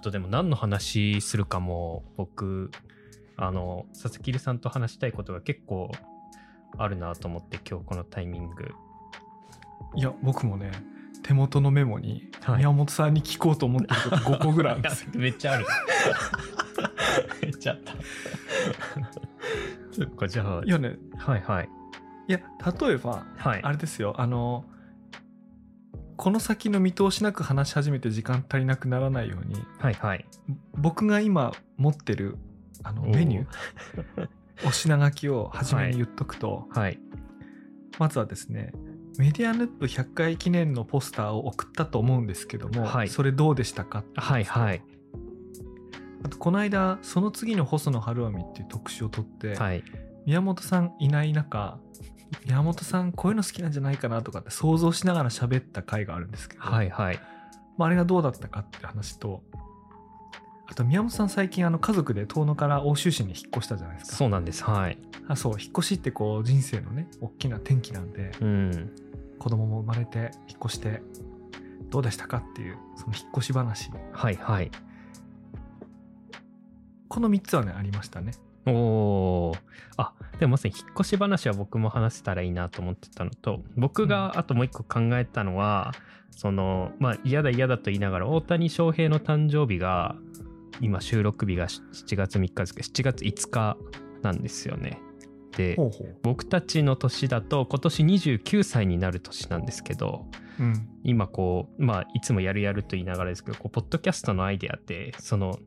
っとでも何の話するかも僕あの佐々木さんと話したいことが結構あるなと思って今日このタイミング。いや僕もね手元のメモにはい。宮本さんに聞こうと思ってること5個ぐらいあるんですよ。い やめっちゃある。めっちゃあった。そっかじゃあいやね。はいはい。いや例えばはい。あれですよ。あのこの先の見通しなく話し始めて時間足りなくならないようにはいはい。僕が今持ってるあのメニュー お品書きを初めに言っとくと、はい。まずはですねメディアヌップ100回記念のポスターを送ったと思うんですけども、はい。それどうでしたか？はいはい。あとこの間その次の細野晴臣っていう特集を取って、はい。宮本さんいない中宮本さんこういうの好きなんじゃないかなとかって想像しながら喋った回があるんですけど、はいはい。まあ、あれがどうだったかって話とあと宮本さん最近あの家族で遠野から奥州市に引っ越したじゃないですか。そうなんです。はい。あそう引っ越しってこう人生のね大きな転機なんでうん。子供も生まれて引っ越してどうでしたかっていうその引っ越し話はいはいこの3つはねありましたねおー。あでもまさに引っ越し話は僕も話せたらいいなと思ってたのと僕があともう一個考えたのは、そのまあ嫌だ嫌だと言いながら大谷翔平の誕生日が今収録日が7月3日ですけど7月5日なんですよね。で僕たちの年だと今年29歳になる年なんですけどうん。今こうまあいつもやるやると言いながらですけどこうポッドキャストのアイデアってその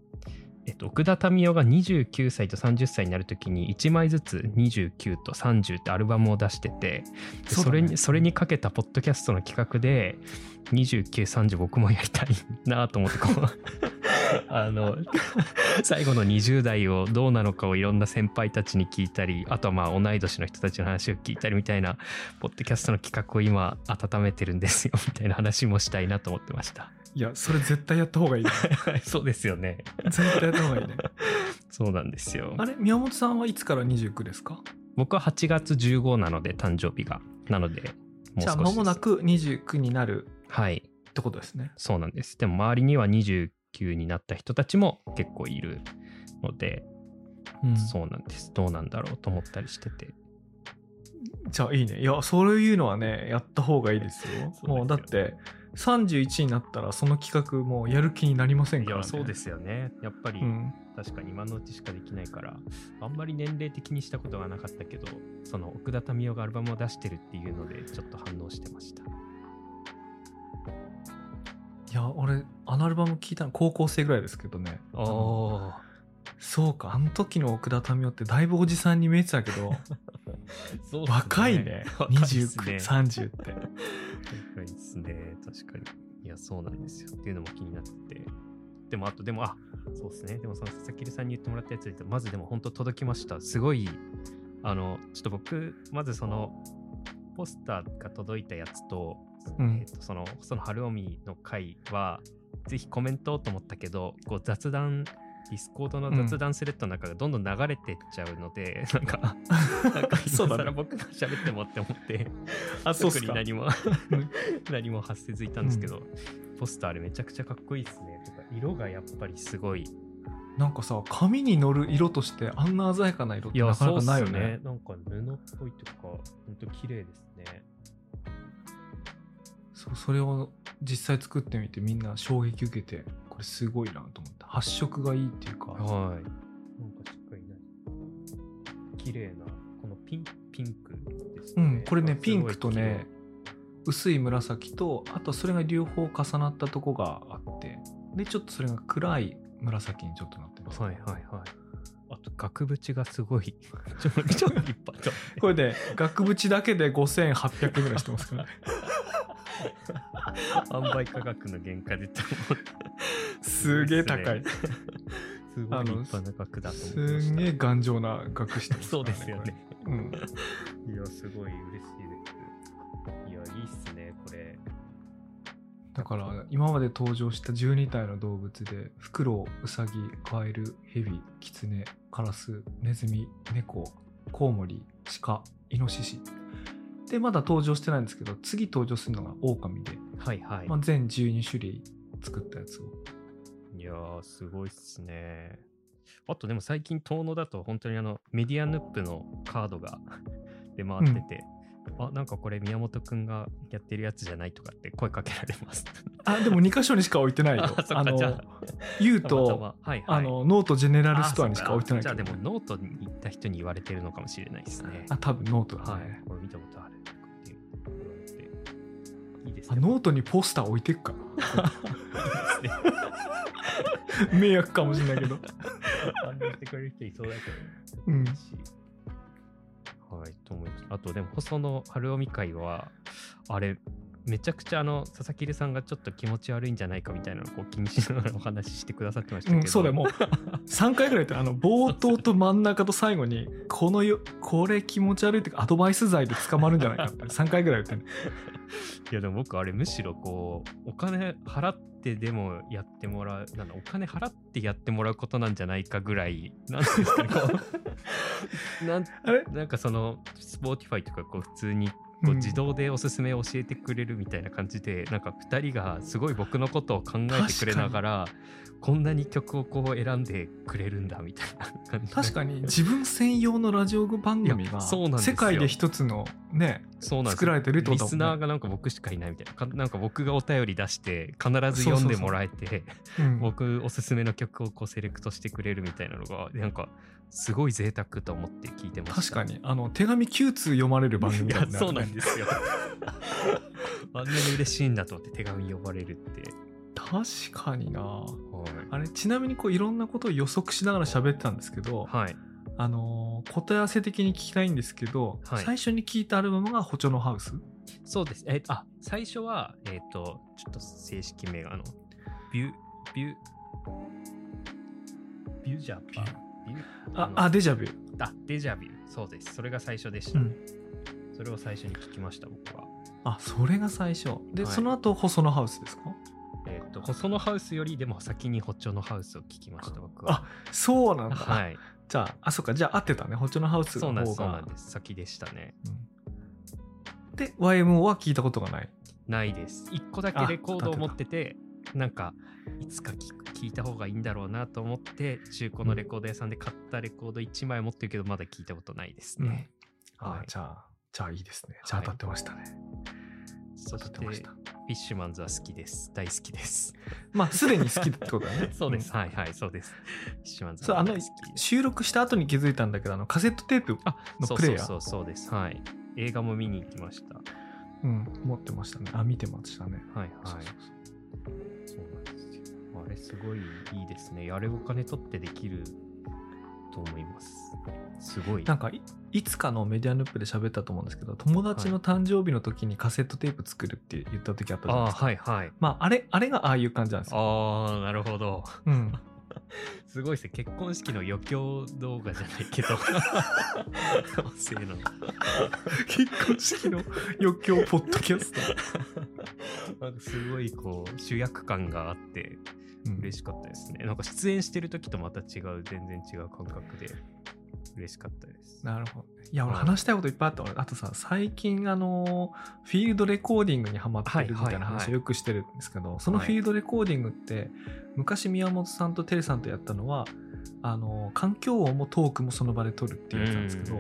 えっと、奥田民生が29歳と30歳になるときに1枚ずつ29と30ってアルバムを出しててでそねそれにそれにかけたポッドキャストの企画で2930僕もやりたいなと思ってこう あの最後の20代をどうなのかをいろんな先輩たちに聞いたりあとはまあ同い年の人たちの話を聞いたりみたいなポッドキャストの企画を今温めてるんですよみたいな話もしたいなと思ってました。いやそれ絶対やった方がいいね そうですよね。絶対やった方がいいねそうなんですよあ。れ宮本さんはいつから29ですか？僕は8月15なので誕生日が。なので、もうじゃあ間もなく29になるはい。ってことですねそうなんです。でも周りには29になった人たちも結構いるので、うんそうなんです。どうなんだろうと思ったりしてて。じゃあいいねいやそういうのはねやった方がいいですよそうですよもうだって31になったらその企画もうやる気になりませんからねすよね。やっぱりうん確かに今のうちしかできないから、あんまり年齢的にしたことがなかったけど、その奥田民生がアルバムを出してるっていうので、ちょっと反応してました。いや俺あのアルバム聞いたの高校生ぐらいですけどねあのおー。そうかあの時の奥田民生ってだいぶおじさんに見えてたけど。そうね。若いね。若いっすね。2930って。若いですね。確かに。いやそうなんですよ。っていうのも気になってでもあとでもあそうですね。でもその佐々木さんに言ってもらったやつでまずでも本当届きました。すごいあのちょっと僕まずそのポスターが届いたやつと,、うん。えっとそのその春臣の回はぜひコメントをと思ったけどこう雑談ディスコードの雑談スレッドの中がどんどん流れてっちゃうので、なんかなんかそうだね。今更僕が喋ってもって 思ってあ特に何もうん 何も発せずいたんですけど、ポスターあれめちゃくちゃかっこいいですね。とか色がやっぱりすごい。なんかさ紙に乗る色としてあんな鮮やかな色ってなかなかないよそうっすね。なんか布っぽいとか本当綺麗ですね。そうそれを実際作ってみてみんな衝撃受けてこれすごいなと思って発色がいいっていうかはい。なんかしっかりね綺麗なこのピンピンクですね。うんこれねピンクとね薄い紫とあとそれが両方重なったとこがあってでちょっとそれが暗い紫にちょっとなってます、はいはいはい。あと額縁がすごい。ちょっと立派 とこれで額縁だけで5800円ぐらいしてますからね 販売価格の原価でと思すげえ高いすごい立派な額だと思ってましたすんげえ頑丈な額してますそうですよね。うんいや、すごい嬉しいです。いや、いいっすね、これ。だから今まで登場した12体の動物でフクロウウサギカエルヘビキツネカラスネズミ猫コウモリ鹿イノシシでまだ登場してないんですけど次登場するのがオオカミで、はいはい。まあ、全12種類作ったやつをいやー、すごいっすね。あとでも最近、遠野だと本当にあのメディアヌップのカードが 出回ってて、あ、なんかこれ宮本くんがやってるやつじゃないとかって声かけられます。あでも2箇所にしか置いてないよ。あのじゃあ。言うたまたとま。はいはい、あのノートジェネラルストアにしあか置いてないじゃあでもノートに行った人に言われてるのかもしれないですね。あ多分ノートだはねい、これ見たことあるいいいですあね。ノートにポスター置いてくか 迷惑かもしれないけど。反応してくれる人いそうだけど。うんはい、と思います。あと、でも、細野晴臣会は、あれ、めちゃくちゃあの佐々木留さんがちょっと気持ち悪いんじゃないかみたいなのをこう気にしながらお話ししてくださってましたけど、うん、そうだよ。もう3回ぐらい言ってあの冒頭と真ん中と最後にこのよこれ気持ち悪いっていうかアドバイス罪で捕まるんじゃないかって3回ぐらい言ってね。いやでも僕あれむしろこうお金払ってでもやってもらうなんだお金払ってやってもらうことなんじゃないかぐらいなんですかなんなんかその Spotify とかこう普通にこううん。自動でおすすめを教えてくれるみたいな感じで、なんか2人がすごい僕のことを考えてくれながらこんなに曲をこう選んでくれるんだみたいな感じ確かに。自分専用のラジオ番組が世界で一つのね作られてるってことだもんね。リスナーがなんか僕しかいないみたいな。かなんか僕がお便り出して必ず読んでもらえてう。ん。僕おすすめの曲をこうセレクトしてくれるみたいなのがなんかすごい贅沢と思って聞いてました。確かに。あの手紙9通読まれる番組いだ。ねやそうなんですよ。あんなに嬉しいんだと思って手紙呼ばれるって、確かにな。はい。あれちなみにこういろんなことを予測しながら喋ってたんですけど、はい、あのー答え合わせ的に聞きたいんですけど、はい。最初に聞いたアルバムが「ホチョのハウスそうです。えあ最初はえっ、とちょっと正式名があのビュビュビュジャパビュ」のああデジャビュあデジャビュそうです。それが最初でした、うん。それを最初に聞きました僕は。あそれが最初。で、はい。その後細野ハウスですか？えっ、と細野ハウスよりでも先にホッチョのハウスを聞きました僕は。あそうなんだ、はい。じゃああそっか。じゃあ合ってたね。ホチョのハウスそうなんでの方がす。そうなんです。先でしたね。うん。で YMO は聞いたことがない。ないです。1個だけあレコードを持っててなんかいつか聞いた方がいいんだろうなと思って中古のレコード屋さんで買ったレコード1枚持ってるけどまだ聞いたことないですね、あ、はい。じゃあじゃあいいですね。じゃあ当たってましたね、当そしたてフってましたィッシュマンズは好きです。大好きです。まあすでに好きってことだね。そうです、ん。はいはいそうです。フィッシュマンズそうあの収録した後に気づいたんだけどあのカセットテープあそうのプレイヤー。そうそうそうです。はい映画も見に行きました。うん、持ってましたね。あ見てましたね。はいはい。そうなんですよ。あれすごいいいですね。あれお金取ってできると思います。すごい。なんかいいつかのメディアヌップで喋ったと思うんですけど友達の誕生日の時にカセットテープ作るって言った時あったじゃないああですか、はい。はいまああれあれがああいう感じなんですよ、ああなるほど。うん、すごいですね。結婚式の余興動画じゃないけど。せーの。結婚式の余興ポッドキャスト、なんかすごいこう主役感があってうん。嬉しかったですね。なんか出演してる時とまた違う全然違う感覚で嬉しかったです。なるほどね。いや俺はい話したいこといっぱいあった俺あとさ最近あのフィールドレコーディングにハマってるみたいなはいはいはい。話をよくしてるんですけど、そのフィールドレコーディングって昔宮本さんとテレさんとやったのはあの環境音もトークもその場で撮るっていうやつなんですけど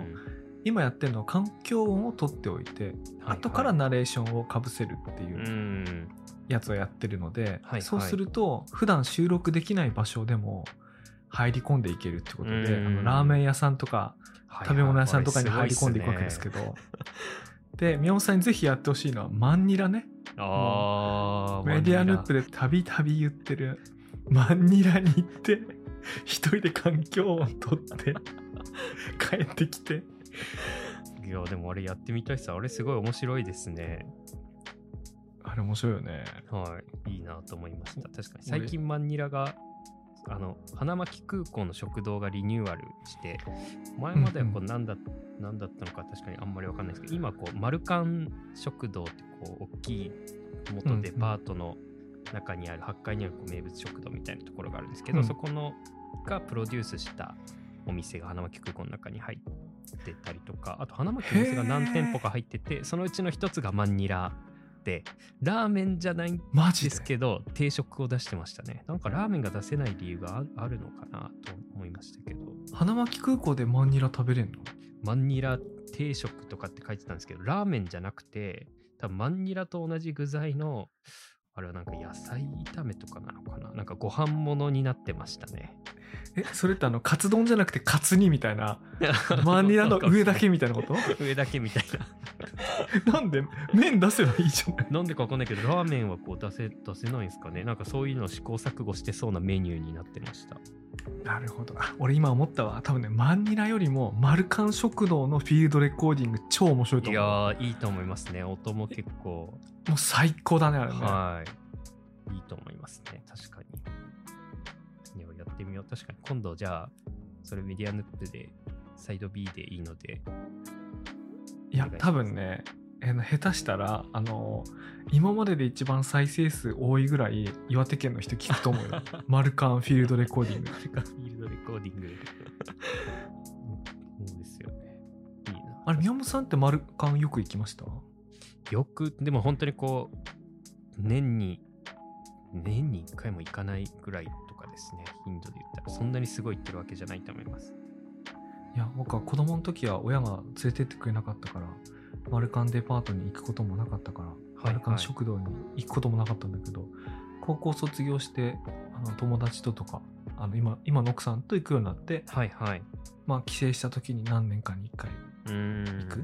今やってるのは環境音を撮っておいて、後からナレーションをかぶせるっていううん。やつをやってるので、はい。そうすると普段収録できない場所でも入り込んでいけるってことで、うん。あのラーメン屋さんとかはい食べ物屋さんとかに入り込んでいくわけですけど。ど、で宮本さんにぜひやってほしいのはマンニラね。ああメディアヌップでたびたび言ってるマンニラに行って一人で環境音取って帰ってきて。いやでもあれやってみたいさあれすごい面白いですね。あれ面白いよね。はい。いいなと思いました。確かに。最近マンニラがあの花巻空港の食堂がリニューアルして前まではこう何だ,、何だったのか確かにあんまりわかんないですけど今こうマルカン食堂ってこう大きい元デパートの中にある8階にあるこう名物食堂みたいなところがあるんですけど、うん。そこのがプロデュースしたお店が花巻空港の中に入ってたりとかあと花巻のお店が何店舗か入っててそのうちの一つがマンニラってラーメンじゃないんでマジで？すけど定食を出してましたね。なんかラーメンが出せない理由がああるのかなと思いましたけど。花巻空港でマンニラ食べれんの？マンニラ定食とかって書いてたんですけどラーメンじゃなくて多分マンニラと同じ具材のあれはなんか野菜炒めとかなのかな？なんかご飯物になってましたね。えそれってあのカツ丼じゃなくてカツ煮みたいな？マンニラの上だけみたいなこと？上だけみたいな なんで麺出せばいいじゃないなんでかわかんないけど、ラーメンはこう出せ、出せないんですかねなんかそういうのを試行錯誤してそうなメニューになってました。なるほどあ俺今思ったわ多分ねマンニラよりもマルカン食堂のフィールドレコーディング超面白いとい思うやー、いいと思いますね。音も結構、もう最高だねあれね、はい。いいと思いますね。確かに。いや、やってみよう。確かに今度じゃあ、それメディアヌップで、サイド B でいいので、いや多分ねえー下手したらあの今までで一番再生数多いぐらい岩手県の人聞くと思うよ マルカンフィールドレコーディングフィールドレコーディングで。そうですよね。いいな。あれ宮本さんってマルカンよく行きました？よく、でも本当にこう、年に、年に1回も行かないぐらいとかですね、頻度で言ったら、そんなにすごい行ってるわけじゃないと思います。いや僕は子供の時は親が連れてってくれなかったからマルカンデパートに行くこともなかったから、いマルカン食堂に行くこともなかったんだけど高校卒業してあの友達ととかあの今今の奥さんと行くようになって、はいはい。まあ、帰省した時に何年かに1回。行く、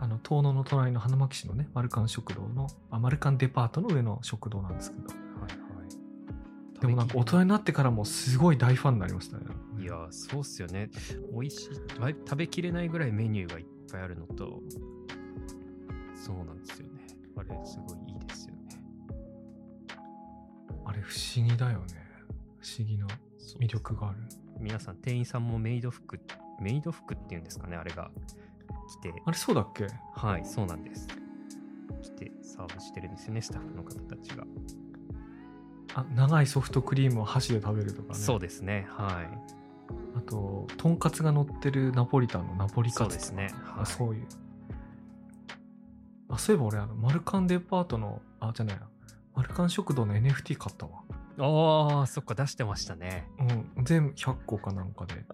あの遠野の隣の花巻市のねマルカン食堂のあマルカンデパートの上の食堂なんですけどはいはい。でもなんか大人になってからもすごい大ファンになりましたねいやー、そうっすよね。美味しい。ま食べきれないぐらいメニューがいっぱいあるのと、そうなんですよね。あれ、すごいいいですよね。あれ不思議だよね不思議な魅力がある皆さん、店員さんもメイド服、メイド服っていうんですかね、あれが来て、あれそうだっけ？はい、そうなんです。来てサーブしてるんですよね、スタッフの方たちが。あ長いソフトクリームを箸で食べるとかねそうですね、はい。あととんかつが乗ってるナポリタンのナポリカツとかそうですねはいあそういうあそういえば俺あのマルカンデパートのあじゃないなマルカン食堂の NFT 買ったわああ、そっか、出してましたね。うん全部100個かなんかで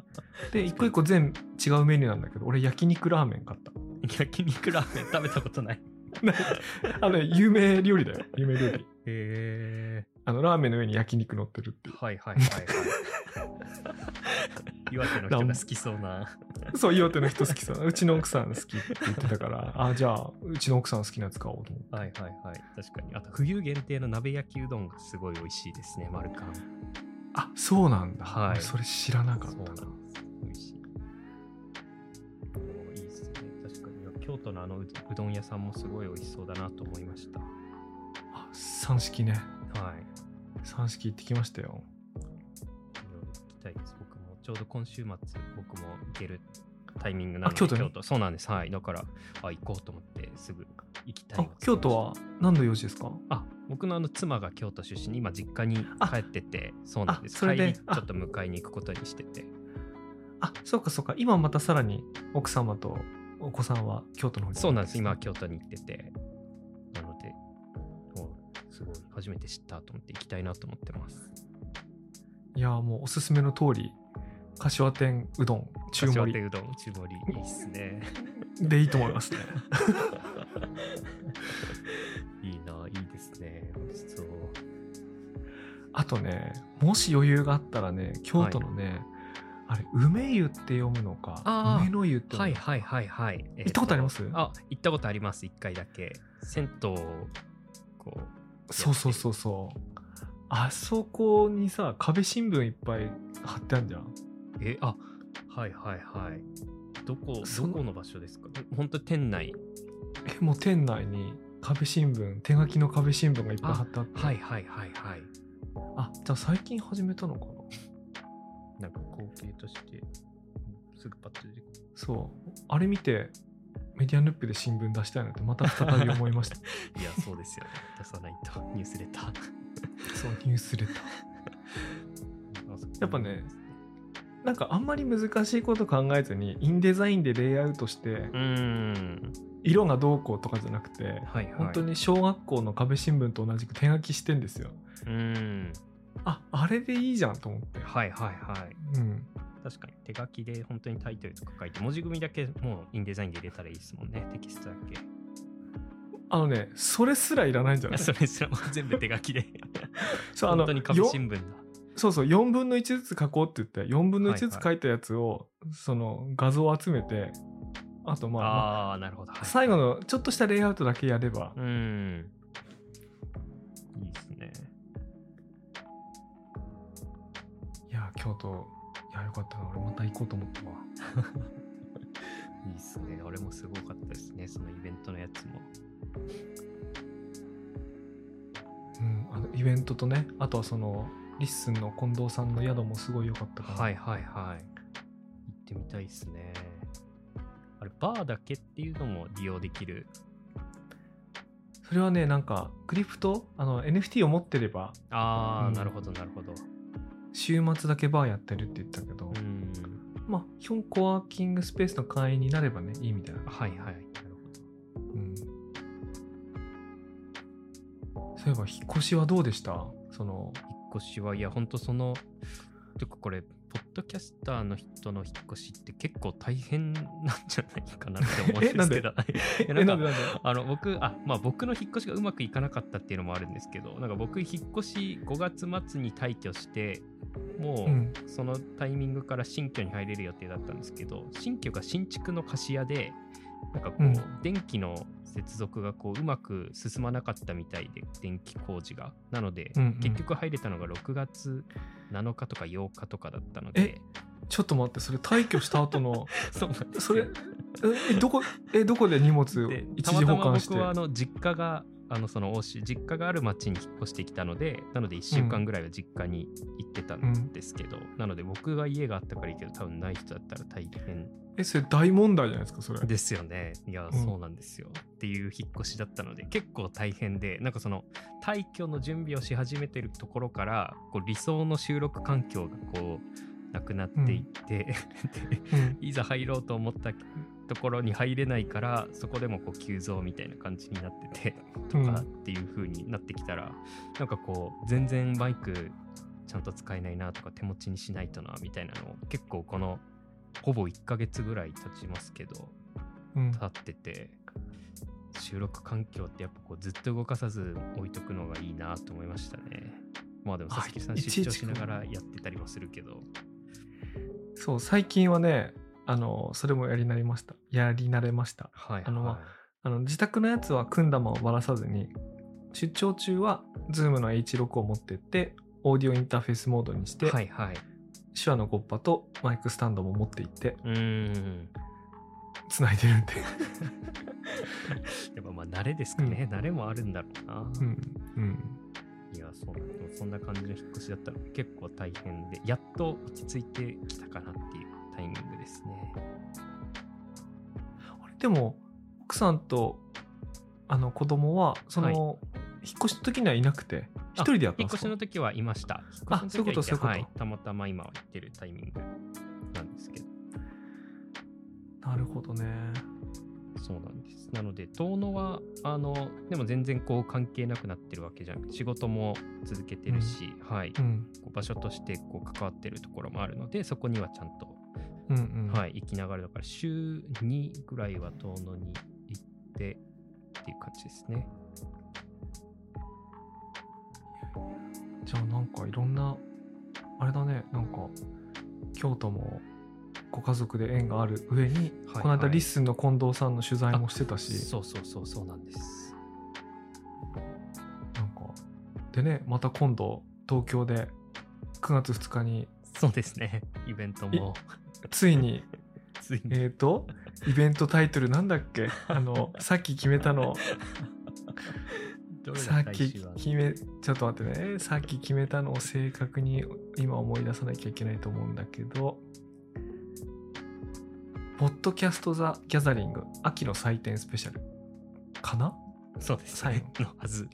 で一個一個全部違うメニューなんだけど俺焼肉ラーメン買った 焼肉ラーメン食べたことない。あのね有名料理だよ有名料理へえ。あのラーメンの上に焼肉乗ってるっていうはいはいはいはい。岩手の人が好きそうな。そう岩手の人好きそううちの奥さん好きって言ってたからあじゃあうちの奥さん好きなやつ買おうと思ってはいはいはい。確かに。あと、冬限定の鍋焼きうどんがすごい美味しいですね、マルカン。あそうなんだ、はい俺それ知らなかっそうたなな。美味しい。いいですね。確かに。京都のあのううどん屋さんもすごい美味しそうだなと思いました。あ三式ねはい。三式行ってきましたよいろいろ聞きたいです。ちょうど今週末、僕も行けるタイミングなので、あ京都にそうなんです。はい。だから、あ、行こうと思って、すぐ行きたい京都は何の用事ですか？あ、僕のあの妻が京都出身、今実家に帰ってて、そうなんです。あそれでちょっと迎えに行くことにしてて。あそうかそうか今またさらに奥様とお子さんは京都の方に？そうなんです。今は京都に行ってて。なので、おすごい、初めて知ったと思って行きたいなと思ってます。いやもうおすすめの通り柏店うどん中盛り柏手うどん、中盛り、いいっすね。でいいと思いますね いいな、いいですね。美味しそう。あとねもし余裕があったらね京都のね、あれ梅湯って読むのか梅の湯ってはいはいはいはい。行行ったことあります？あ、行ったことあります、一回だけ。銭湯を、こう、そうそうそうそうあそこにさ壁新聞いっぱい貼ってあるじゃんえ、あ、はいはいはい。どこ、どこの場所ですか？本当店内。えもう店内に壁新聞手書きの壁新聞がいっぱい貼ってあってはいはいはいはい。あじゃあ最近始めたのかな？なんか光景として、すぐパッと出てくる。そうあれ見てメディアヌップで新聞出したいなってまた再び思いました いや、そうですよね。出さないと、ニュースレター。そうニュースレター やっぱねなんかあんまり難しいこと考えずにインデザインでレイアウトして。色がどうこうとかじゃなくて、はいはい。本当に小学校の壁新聞と同じく手書きしてんですよ。うん。ああれでいいじゃんと思って。はいはいはい。うん、確かに手書きで本当にタイトルとか書いて文字組みだけもうインデザインで入れたらいいですもんねテキストだけ。あのねそれすらいらないんじゃない？それすらも全部手書きで。そうあの本当に壁よ新聞だそうそう4分の1ずつ書こうって言って4分の1ずつ書いたやつを、その画像を集めてあとまあまああなるほど、はい最後のちょっとしたレイアウトだけやれば、うん。いいですね。いや京都いやよかったな。俺また行こうと思ったわ。いいですね。俺もすごかったですね。そのイベントのやつも。うんあのイベントとねあとはそのリッスンの近藤さんの宿もすごい良かったから。はいはいはい。行ってみたいですね。あれバーだけっていうのも利用できる。それはねなんかクリプト？あの NFT を持ってれば。ああ、うん。なるほどなるほど。週末だけバーやってるって言ったけど、うん。まあ基本コワーキングスペースの会員になればねいいみたいな。はいはい。なるうん。そういえば引っ越しはどうでした？そのほど引っ越しはいやほんとそのてかこれポッドキャスターの人の引っ越しって結構大変なんじゃないかなって思うんで？すけどなんあの僕あまあ僕の引っ越しがうまくいかなかったっていうのもあるんですけどなんか僕引っ越し5月末に退去してもうそのタイミングから新居に入れる予定だったんですけど新居が新築の貸し屋でなんかこう、うん。電気の接続がこううまく進まなかったみたいで電気工事が。なので、うんうん。結局入れたのが6月7日とか8日とかだったので。ちょっと待ってそれ退去した後の そうなんですそれよえどこえどこで荷物で一時たまたま保管して僕はあの実家があのその実家がある町に引っ越してきたのでなので1週間ぐらいは実家に行ってたんですけど、なので僕が家があったからいいけど多分ない人だったら大変。えそれ大問題じゃないですかそれ。ですよね。いや、ん。そうなんですよ。っていう引っ越しだったので結構大変でなんかその退去の準備をし始めてるところからこう理想の収録環境がこうなくなっていって、でうん。いざ入ろうと思ったところに入れないからそこでもこう急増みたいな感じになっててとかっていう風になってきたら、なんかこう全然バイクちゃんと使えないなとか手持ちにしないとなみたいなのを結構このほぼ1ヶ月ぐらい経ちますけどうん経ってて収録環境ってやっぱこうずっと動かさず置いとくのがいいなと思いましたね。まあでもあ佐々木さん出張しながらやってたりもするけど。そう最近はねあのそれもやり慣れました。やり慣れました。はい、あのはいあの自宅のやつは組んだままばらさずに出張中は Zoom の H6 を持ってってオーディオインターフェースモードにして、はいはい。手話のゴッパとマイクスタンドも持っていってうーん。つないでるんで。やっぱまあ慣れですかね、慣れもあるんだろうな。うん。うん。いや、そうなんそんな感じの引っ越しだったので結構大変で、やっと落ち着いてきたかなっていうタイミングですね。あれでも奥さんとあの子供はその、はい引っ越しの時にはいなくて一人でやったん引っですか？越しの時はいました。あそういうことそういうことはい、たまたま今は行ってるタイミングなんですけど。なるほどねそうなんです。なので、遠野は、あの、でも全然こう関係なくなってるわけじゃなくて、仕事も続けてるし、はい、こうんう場所としてこう関わってるところもあるので、そこにはちゃんと、うんうんはい、行きながらだから、週2ぐらいは遠野に行ってっていう感じですね。じゃあなんかいろんなあれだねなんか京都もご家族で縁がある上に、はいこの間はいリッスンの近藤さんの取材もしてたし、そうそうそう、そうなんです。なんかでねまた今度東京で9月2日にそうですね、イベントも、ついについに。えっとイベントタイトルなんだっけ？あの さっき決めたのさっき決めちょっと待ってねさっき決めたのを正確に今思い出さなきゃいけないと思うんだけどポッドキャスト・ザ・ギャザリング秋の祭典スペシャルかな？そうです最ね。のはず。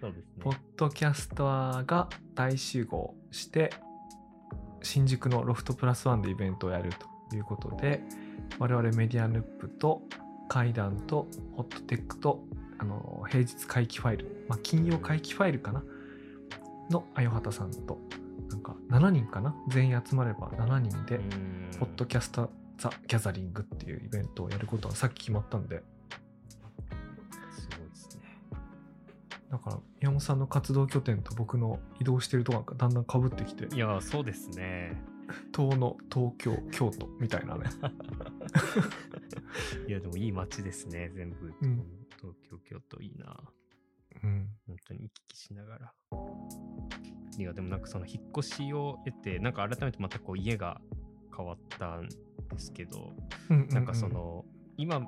そうですねポ。ッドキャスターが大集合して新宿のロフトプラスワンでイベントをやるということで我々メディアヌップと階段とホットテックとあの平日回帰ファイル、まあ、金曜回帰ファイルかな？のあよはたさんとなんか7人かな？全員集まれば7人で、ポッドキャストザ・ギャザリングっていうイベントをやることがさっき決まったんで、だから宮本さんの活動拠点と僕の移動してるとこがだんだんかぶってきて、いや、そうですね。遠野、東京、京都みたいなね。いや、でもいい街ですね、全部。うん東京、京都いいな。うん。本当に行き来しながら。いや、でもなんかその引っ越しを得て、なんか改めてまたこう家が変わったんですけど、うんうなんかそ、の、今、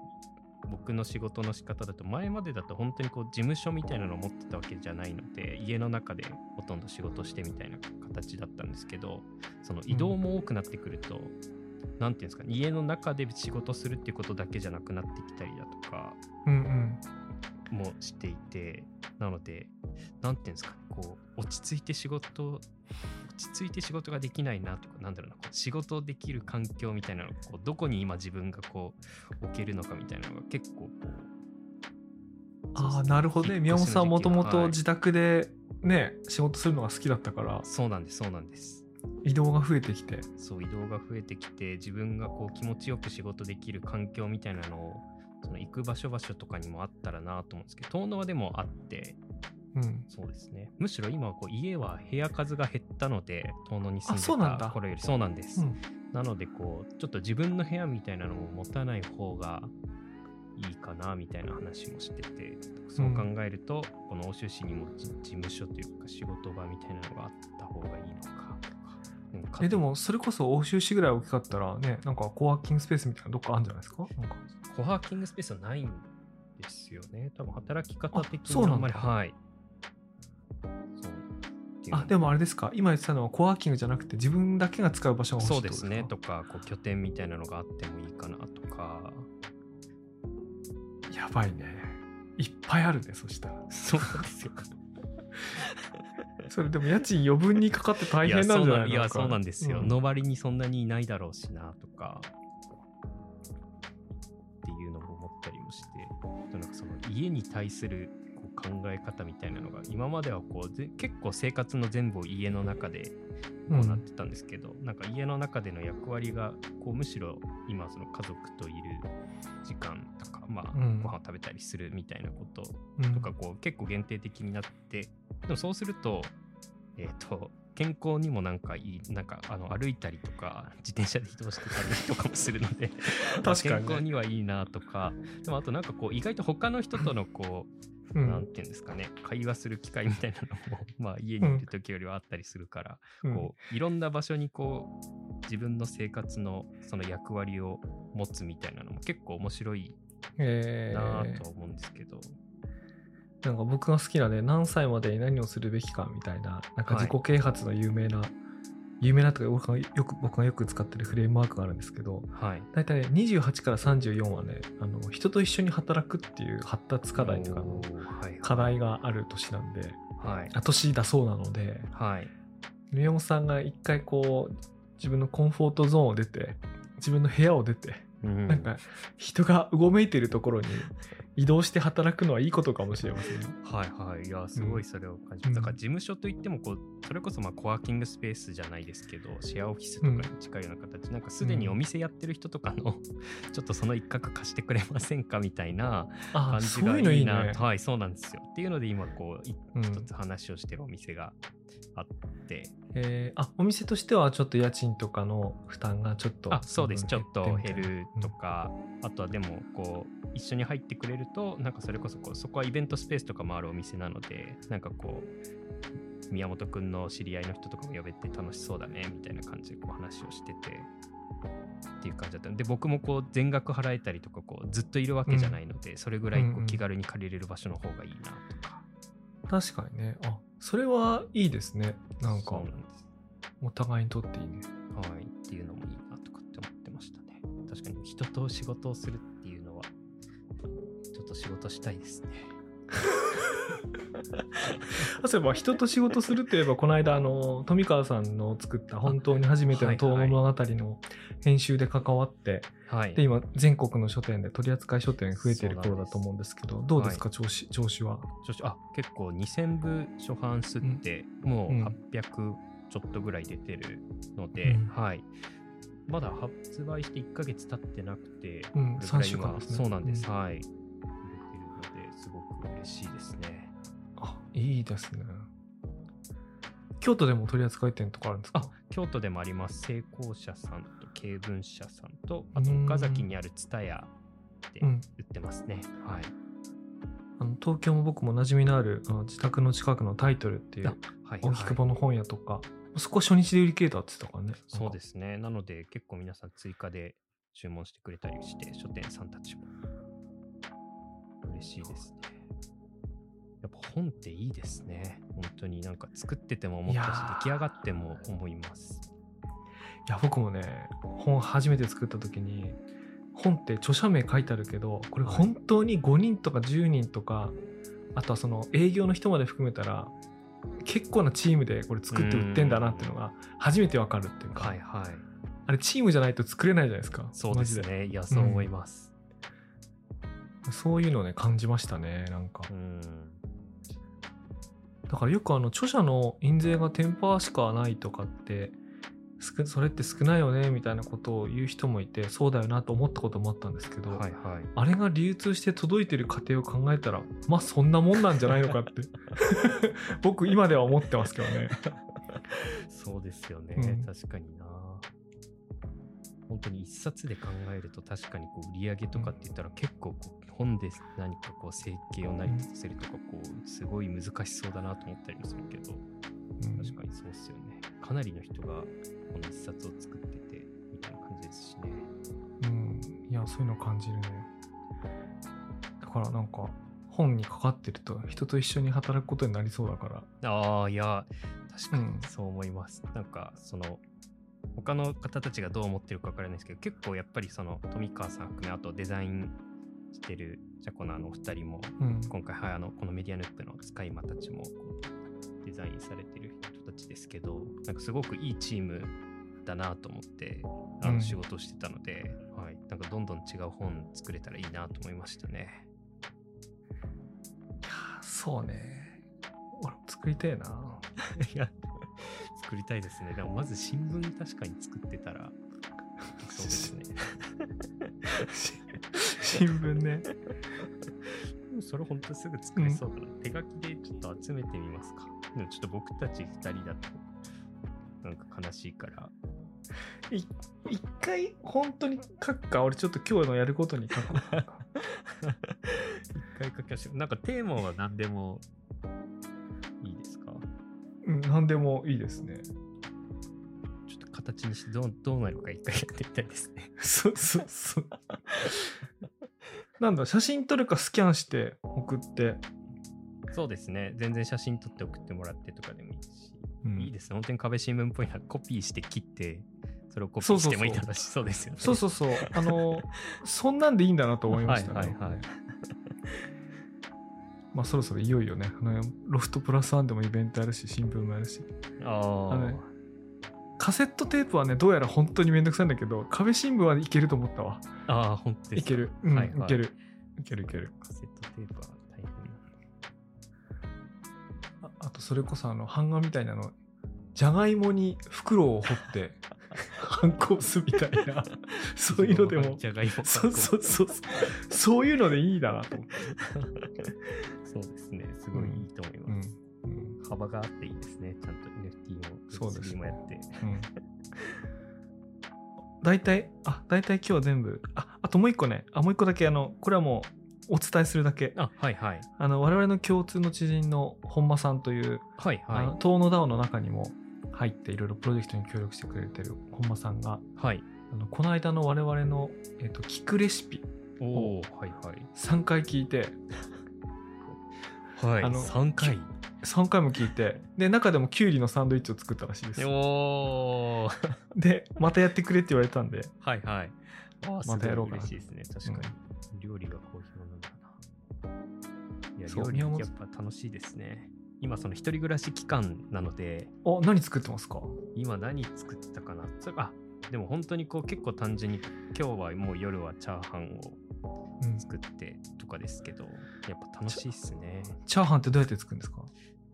僕の仕事の仕方だと前までだと本当にこう事務所みたいなのを持ってたわけじゃないので家の中でほとんど仕事してみたいな形だったんですけどその移動も多くなってくると、なんていうんですか家の中で仕事するっていうことだけじゃなくなってきたりだとかうんうん。もしていてなのでなんていうんですかねこう落ち着いて仕事落ち着いて仕事ができないなとかなんだろうなこう仕事できる環境みたいなのをこうどこに今自分がこう置けるのかみたいなのが結構こうああ、なるほどね。宮本さんもともとはい自宅でね、仕事するのが好きだったから、そうなんですそうなんです移動が増えてきて。そう移動が増えてきて自分がこう気持ちよく仕事できる環境みたいなのをその行く場所場所とかにもあったらなと思うんですけど遠野はでもあってうん。そうですね。むしろ今はこう家は部屋数が減ったので遠野に住んあそうなんだ。でた頃より。そうなんです、うん。なのでこうちょっと自分の部屋みたいなのも持たない方がいいかなみたいな話もしててそう考えると、この欧州市にもじ事務所というか仕事場みたいなのがあった方がいいのかえでもそれこそ欧州市ぐらい大きかったらねなんかコワーキングスペースみたいなどっかあるんじゃないですか？なんか。コワーキングスペースはないんですよね。多分働き方的にあんまり、はい。そうっていうあでもあれですか？今言ってたのはコワーキングじゃなくて自分だけが使う場所が欲しいそうですね。とか、こう拠点みたいなのがあってもいいかなとか。やばいねいっぱいあるねそしたらそうなんですよ。それでも家賃余分にかかって大変なんじゃないいや、そうなんですよ。うんのばりにそんなにいないだろうしなとか。っていうのも思ったりもして、なんかその家に対する考え方みたいなのが、今まではこうぜ結構生活の全部を家の中でこうなってたんですけど、なんか家の中での役割がこうむしろ今その家族といる時間とか、まあうん。ご飯を食べたりするみたいなことうん。とかこう結構限定的になってでもそうするとえっ、と健康にもなんかいいなんかあの歩いたりとか自転車で移動してたりとかもするので確かにね。健康にはいいなとかでもあとなんかこう意外と他の人とのこううん。なんていうんですかね、会話する機会みたいなのも、まあ家にいる時よりはあったりするから、うん。こう、いろんな場所にこう、自分の生活のその役割を持つみたいなのも結構面白いえなとは思うんですけど、なんか僕が好きなね何歳までに何をするべきかみたいななんか自己啓発の有名な、有名なとか僕がよく僕がよく使ってるフレームワークがあるんですけどはい。大体ね28から34はねあの人と一緒に働くっていう発達課題とかの。課題がある年なんではい。あ年だそうなのではい。宮本さんが一回こう自分のコンフォートゾーンを出て自分の部屋を出て、うんなんか人がうごめいているところに移動して働くのはいいことかもしれませんね。はいはい。いや、すごいそれを感じます。うんだから事務所といってもこう、それこそまあコワーキングスペースじゃないですけど、シェアオフィスとかに近いような形、なんかすでにお店やってる人とかの、ちょっとその一角貸してくれませんかみたいなあ感じがいいいね。はい、そうなんですよ。っていうので今こう、一つ話をしてるお店があって、えー。あお店としてはちょっと家賃とかの負担がちょっとあそうです。ちょっと減るとか、あとはでもこう一緒に入ってくれるとなんかそれこそこうそこはイベントスペースとかもあるお店なのでなんかこう宮本くんの知り合いの人とかも呼べて楽しそうだねみたいな感じでこう話をしててっていう感じだったの。で僕もこう全額払えたりとかこうずっといるわけじゃないので、それぐらいこうんううん。気軽に借りれる場所の方がいいなとか、確かにねあそれはいいですねなんかお互いにとっていいねはい、っていうのもいいなとかって思ってましたね。確かに人と仕事をするっていうのは、ちょっと仕事したいですね。そういえば人と仕事するといえばこの間あの富川さんの作った本当に初めての遠野物語の編集で関わって、はいで。今全国の書店で取り扱い書店増えてる頃だと思うんですけどどうですか、調子調子は？調子あ結構2000部初版すって、もううん800ちょっとぐらい出てるので、うんはい。まだ発売して1ヶ月経ってなくて、うんこれぐらい3週間ですねそうなんです。うんはい。嬉しいですね。あいいですね京都でも取り扱い店とかあるんですか？あ京都でもあります。成功者さんと経文社さんと、あとうん岡崎にある蔦屋でうん売ってますね。はい。あの東京も僕も馴染みのあるあの自宅の近くのタイトルっていあうはい、荻窪の本屋とか、そこ初日で売り切れたって言ってたからねそうですすね。なので、結構皆さん追加で注文してくれたりして、書店さんたちも嬉しいですね。やっぱ本っていいですね。本当になんか作ってても思ったし出来上がっても思います。いや僕もね本初めて作った時に本って著者名書いてあるけどこれはい本当に5人とか10人とかあとはその営業の人まで含めたら結構なチームでこれ作って売ってんだなっていうのが初めてわかるっていうか、はいはい。あれチームじゃないと作れないじゃないですかそうですね。いや、そう思います。そういうのをね感じましたねなんかうん。だからよくあの著者の印税が10%しかないとかって少それって少ないよねみたいなことを言う人もいてそうだよなと思ったこともあったんですけど、はいはい。あれが流通して届いてる過程を考えたらまあそんなもんなんじゃないのかって 僕今では思ってますけどねそうですよね。うん確かにな。本当に一冊で考えると確かにこう売り上げとかって言ったら結構こう本で何かこう生計を成り立たせるとかこうすごい難しそうだなと思ったりもするけど確かにそうっすよね。かなりの人がこの一冊を作っててみたいな感じですしね。うん、いやそういうの感じるねだからなんか本にかかってると人と一緒に働くことになりそうだからああ、いや、確かにうんそう思います。なんか、その、他の方たちがどう思ってるかわからないですけど、結構やっぱりその、富川さん含め、あとデザインしてるジャコナーのお二人も、うん。今回、はい、あの、このメディアヌップの使い魔たちも、こうデザインされてる人たちですけど、なんかすごくいいチームだなと思って、あうん。の、仕事をしてたので、はい、なんかどんどん違う本作れたらいいなと思いましたね。いやそうね。俺も作りたいな。いや、作りたいですね。でもまず新聞確かに作ってたら、そうですね。し新聞ねそれ本当すぐ作れそうだな。手書きでちょっと集めてみますか。でもちょっと僕たち二人だと、なんか悲しいから。い一回本当に書くか？俺ちょっと今日のやることに書こうか 一回書きましょう。なんかテーマは何でもうん何でもいいですねちょっと形にしてどうどうなるか一回やってみたいですね。そうそうそうなんだ写真撮るかスキャンして送って、そうですね。全然写真撮って送ってもらってとかでもいいし。うんいいですね。本当に壁新聞っぽいな。コピーして切って、それをコピーしてもいい楽しそうですよね。そうそうそうあのそんなんでいいんだなと思いましたね、はいはいはいまあそろそろいよいよね。あのロフトプラスワンでもイベントあるし新聞もあるし。ああのねあ。カセットテープはねどうやら本当にめんどくさいんだけど壁新聞はいけると思ったわ。ああ、本当いける、うんはいはい。いける。いけるいける。カセットテープは大変。ああとそれこそあの版画みたいなのじゃがいもに袋を掘って 反抗すみたいな そういうのでもそうそうそうそういうのでいいだなと思って、そうですね。すごいいいと思いうんます。うん幅があっていいですね。ちゃんと NFT もそうです Web3 もやって。うん大体あ大体今日は全部ああともう一個ねあもう一個だけあのこれはもうお伝えするだけあ、はいはい。あの我々の共通の知人の本間さんという、はいあのは遠野 DAO の中にも入っていろいろプロジェクトに協力してくれてる本間さんがい。はい。あのこの間の我々の、えっと聞くレシピおおはいはい。3回聞いてはい。あの3回？3回も聞いてで中でもきゅうりのサンドイッチを作ったらしいですおお でまたやってくれって言われたんではいはい。またやろうかな嬉しいですね。確かに。料理が好評なんだな。いや、料理やっぱ楽しいですね。今その一人暮らし期間なので、あ何作ってますか？今何作ったかな？それあでも本当にこう結構単純に今日はもう夜はチャーハンをうん。作ってとかですけど、やっぱ楽しいっすね。チャーハンってどうやって作るんですか？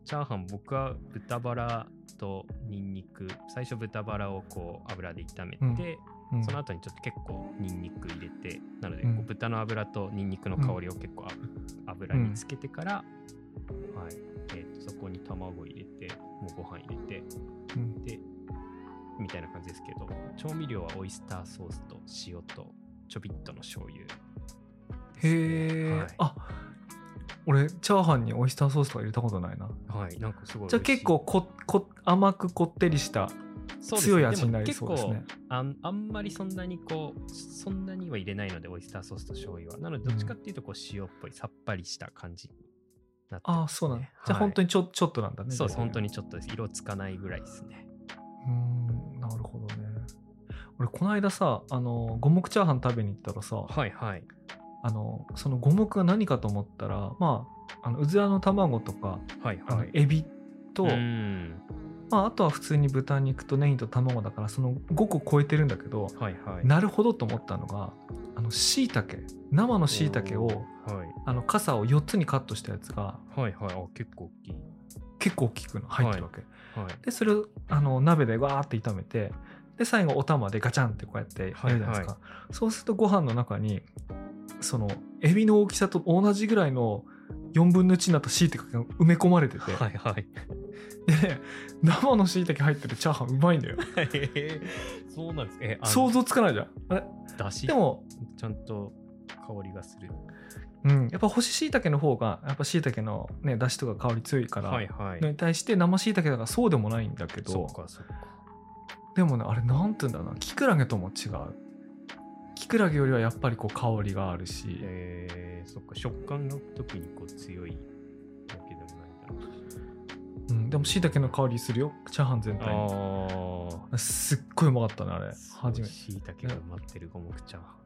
チャーハン僕は豚バラとニンニク最初豚バラをこう油で炒めて、うん。うん。その後にちょっと結構ニンニク入れてなのでう豚の油とニンニクの香りを結構あ油につけてから、はい。えーとそこに卵入れてもうご飯入れてうん。でみたいな感じですけど調味料はオイスターソースと塩とちょびっとの醤油。ですね、へえ、はい。あ俺チャーハンにオイスターソースとか入れたことないな。はい、なんかすごいじゃあ結構ここ甘くこってりした強い味になりそうですね。も結構あんあんまりそんなにこうそんなには入れないのでオイスターソースと醤油は。なのでどっちかっていうとこう塩っぽいさっぱりした感じになってね、ああそうなんだ、じゃあはい。本当にちょちょっとなんだねそうです本当ににちょっとです。色つかないぐらいですね。うーんなるほどね。俺この間さあの五目チャーハン食べに行ったらさはいはい。あのその五目が何かと思ったらまああのうずらの卵とかはいあはい。のエビと、うーんまあ、あとは普通に豚肉とネギと卵だからその5個超えてるんだけど、はいはい。なるほどと思ったのがあの椎茸。生の椎茸をはい。あの傘を4つにカットしたやつがはいはい。あ結構大きい。結構大きく入ってるわけ、はい。でそれをあの鍋でわーって炒めてで最後お玉でガチャンってこうやってやるじゃないですか、はそうするとご飯の中にそのエビの大きさと同じぐらいの4分の1になった椎茸が埋め込まれてて、はいはいでね生の椎茸入ってるチャーハンうまいんだよ。へ ーそうなんですえあの想像つかないじゃん。あれだし？でもちゃんと香りがする。うん、やっぱ干し椎茸の方がやっぱ椎茸のね出汁とか香り強いから、はいはい、のに対して生椎茸だからそうでもないんだけそどうかそうか。でもねあれなんて言うんだろうな。キクラゲとも違う。キクラゲよりはやっぱりこう香りがあるし、えー、そっか。食感が特にこう強いわけでもないんだ。ろうしうん、でも椎茸の香りするよ。チャーハン全体に。あすっごいうまかったねあれ。あ初めて。しいたけが埋まってる五目チャーハ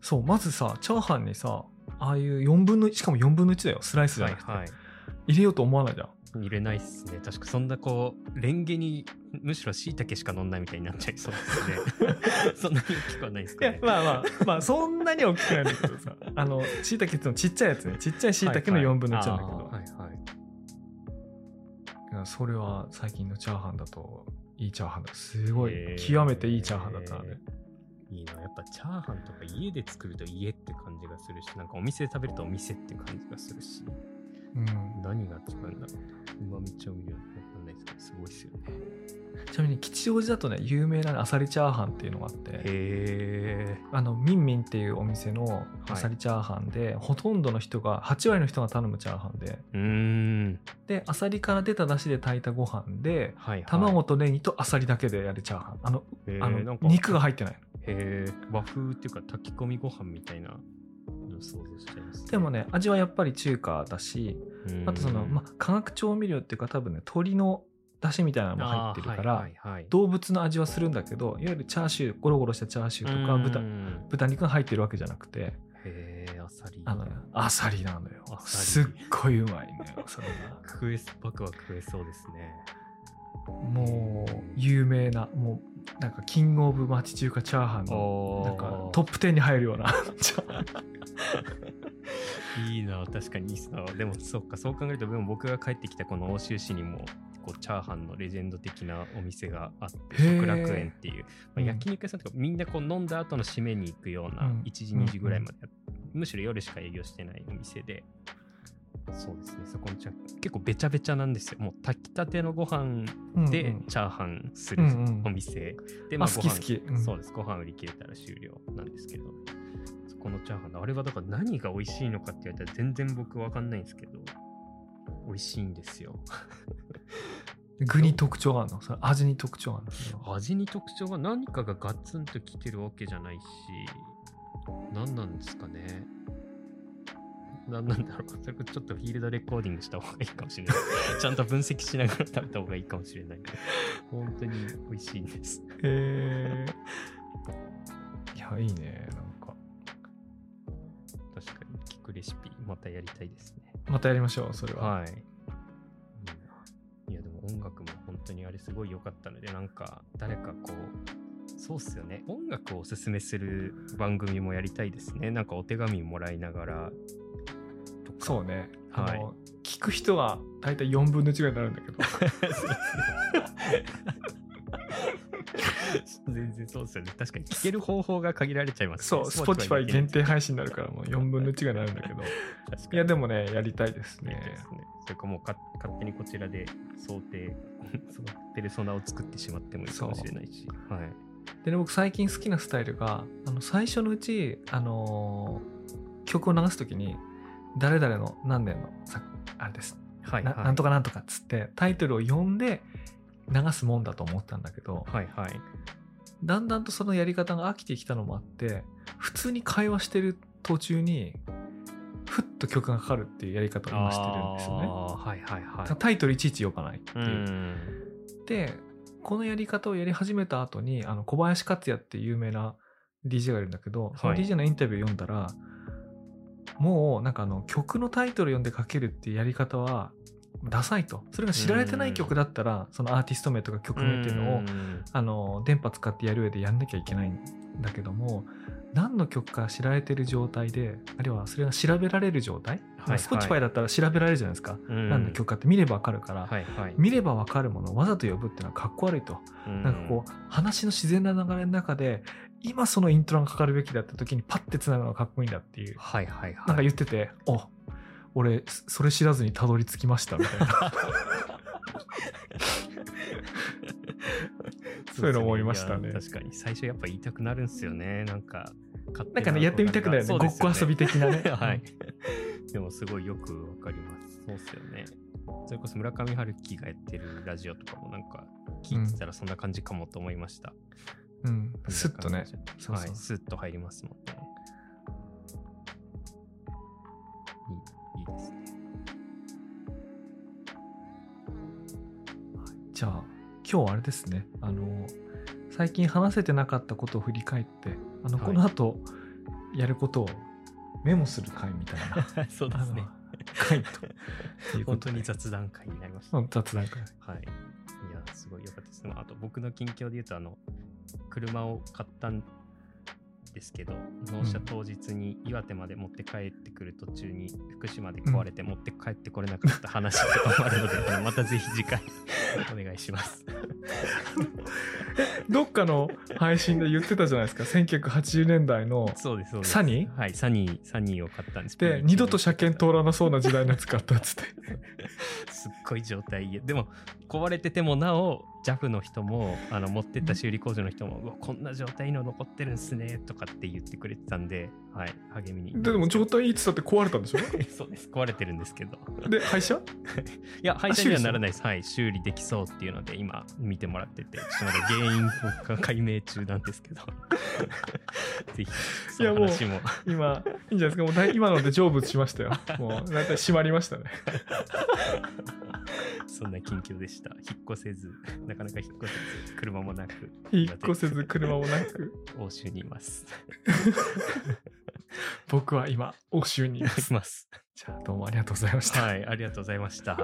そうまずさチャーハンにさああいう4分の1しかも4分の1だよ。スライスンじゃなくて、はいはい。入れようと思わないじゃん。入れないっすね。確かそんなこうレンゲにむしろしいたけしか乗んないみたいになっちゃいそうですね。そんなに大きくはないですいかね。やまあまあまあそんなに大きくないんだけどさ。あの椎茸ってのちっちゃいやつね。ちっちゃい椎茸の4分の1なんだけど、はいはいはいはいそれは最近のチャーハンだといいチャーハンだ。すごい極めていいチャーハンだったので、いいな。やっぱチャーハンとか家で作ると家って感じがするしなんかお店で食べるとお店って感じがするし。うん、何が違うんだろう。なうまみ調味料ないですけどすごいっすよね。ちなみに吉祥寺だとね有名なねあさりチャーハンっていうのがあってあのミンミンっていうお店のあさりチャーハンで、ほとんどの人が8割の人が頼むチャーハンでうーん。であさりから出た出汁で炊いたご飯ではい、はい、卵とネギとあさりだけでやるチャーハン。あのへあの肉が入ってないへえ和風っていうか炊き込みご飯みたいなの想像しちゃいます、でもね味はやっぱり中華だしうんあとその、まあ、化学調味料っていうか多分ね鶏の出汁みたいなのも入ってるから、はいはいはい。動物の味はするんだけどいわゆるチャーシューゴロゴロしたチャーシューとか豚うん。豚肉が入ってるわけじゃなくてへえあさり。あのねあさりなのよ。すっごいうまいのよそれが。食えす僕は食えそうですねもう有名なもうなんかキングオブ町中華チャーハンのおなんかトップ10に入るような。いいな確かにいいっすな。でもそっかそう考えるとでも僕が帰ってきたこの欧州市にもこうチャーハンのレジェンド的なお店があって食楽園っていう、まあ、うん。焼肉屋さんとかみんなこう飲んだ後の締めに行くようなうん。1時2時ぐらいまでやっ、むしろ夜しか営業してないお店でそうですねそこのチャ結構べちゃべちゃなんですよ。もう炊きたてのご飯でうんうん。チャーハンするうんうん。お店、であまあご飯好き好き、うん。そうです。ご飯売り切れたら終了なんですけど、そこのチャーハン、あれはだから何が美味しいのかって言われたら全然僕わかんないんですけど、美味しいんですよ。具に特徴があるの？それ味に特徴があるの？味に特徴が何かがガツンときてるわけじゃないし、何なんですかね。何 なんだろう。それちょっとフィールドレコーディングした方がいいかもしれない。ちゃんと分析しながら食べた方がいいかもしれない。本当に美味しいんです。へえいやいいねなんか確かに聞くレシピまたやりたいですね。またやりましょう、それは。はい。いや、でも音楽も本当にあれすごい良かったので、なんか誰かこう、そうっすよね。音楽をおすすめする番組もやりたいですね。なんかお手紙もらいながらとか。そうね。はいあの、聞く人は大体4分の1ぐらいになるんだけど。全然そうですよね。確かに聞ける方法が限られちゃいますそう、Spotify 限定。定配信になるからもう4分の1ぐらいになるんだけど。いや、でもね、やりたいですね。ですね。それかもうか勝手にこちらで想定、そのペルソナを作ってしまってもいいかもしれないし。はい。でね、僕最近好きなスタイルが、あの最初のうち、あのー曲を流すときに、誰々の何年のさあれです、はい、なはい。なんとかなんとかっつってタイトルを読んで流すもんだと思ったんだけど、はいはい。だんだんとそのやり方が飽きてきたのもあって普通に会話してる途中にふっと曲がかかるっていうやり方を今してるんですよね。はいはいはい。タイトルいちいち読まないってういう。ん。でこのやり方をやり始めた後にあの小林克也っていう有名な DJ がいるんだけど、そのはい DJ のインタビューを読んだらもうなんかあの曲のタイトル読んでかけるっていうやり方はダサいと。それが知られてない曲だったらそのアーティスト名とか曲名っていうのをん。あの電波使ってやる上でやんなきゃいけないんだけども何の曲か知られてる状態であるいはそれが調べられる状態、はいはい。Spotify だったら調べられるじゃないですか、うん。何の曲かって見ればわかるから、はいはい。見ればわかるものをわざと呼ぶっていうのはかっこ悪いと、なんかこう話の自然な流れの中で今そのイントロがかかるべきだった時にパッてつなぐのがかっこいいんだっていう。う、はいはいはい。なんか言っててお俺それ知らずにたどり着きましたみたいな。そういうの思いましたね。確かに。最初やっぱ言いたくなるんですよね。なんか、なんかねやってみたくなるよねごっこ遊び的なね はい。でもすごいよくわかります。そうっすよね。それこそ村上春樹がやってるラジオとかもなんか聞いてたらそんな感じかもと思いました。うんスッとねそうはい、スッと入りますもんね。いいいいですね。じゃあ今日はあれですねあの最近話せてなかったことを振り返ってあのはいこの後やることをメモする会みたいな そうですね。会というこ本当に雑談会になりました。うん雑談会はい。いや、すごい良かったです。まああと僕の近況で言うと、あの、車を買ったんですけど、納車当日に岩手まで持って帰ってくる途中に福島で壊れて持って帰ってこれなかった話とかもあるので、あのまたぜひ次回お願いします。どっかの配信で言ってたじゃないですか。1980年代の。サニー？はい、サニー、サニーを買ったんです。で二度と車検通らなそうな時代のやつ買ったっつって。すっごい状態。でも壊れててもなお JAF の人もあの持ってった修理工場の人も、うわこんな状態の残ってるんすねとかって言ってくれてたんで、はい、励みに。ででも状態いいっつったって壊れたんでしょ？そうです。壊れてるんですけど。で廃車いや廃車にはならないです。はい修理できそうっていうので今見てもらってて。ちょっとまだ原因を解明中なんですけど。ぜひそいやもうの話も。今いいんじゃないですか？もうだい今ので成仏しましたよ。もう大体閉まりましたね。そんな近況でした。引っ越せずなかなか引っ越せず車もなく引っ越せず車もなく。欧州にいます。僕は今欧州にいます。います。じゃあどうもありがとうございました。はいありがとうございました